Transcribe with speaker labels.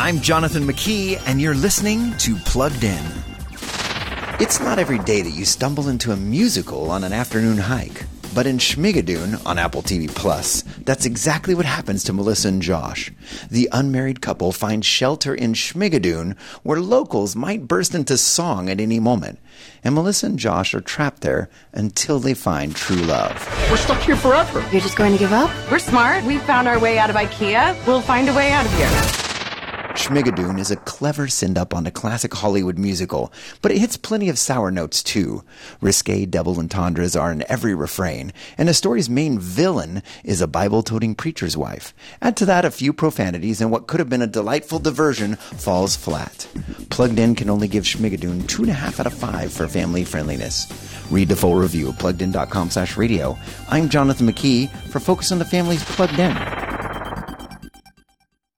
Speaker 1: I'm Jonathan McKee, and you're listening to Plugged In. It's not every day that you stumble into a musical on an afternoon hike. But in Schmigadoon on Apple TV Plus, that's exactly what happens to Melissa and Josh. The unmarried couple find shelter in Schmigadoon, where locals might burst into song at any moment. And Melissa and Josh are trapped there until they find true love.
Speaker 2: We're stuck here forever.
Speaker 3: You're just going to give up?
Speaker 4: We're smart. We found our way out of IKEA. We'll find a way out of here.
Speaker 1: Schmigadoon is a clever send up on a classic Hollywood musical, but it hits plenty of sour notes too. Risque double entendres are in every refrain, and the story's main villain is a Bible toting preacher's wife. Add to that a few profanities, and what could have been a delightful diversion falls flat. Plugged In can only give Schmigadoon two and a half out of five for family friendliness. Read the full review at pluggedin.com slash radio. I'm Jonathan McKee for Focus on the Family's Plugged In.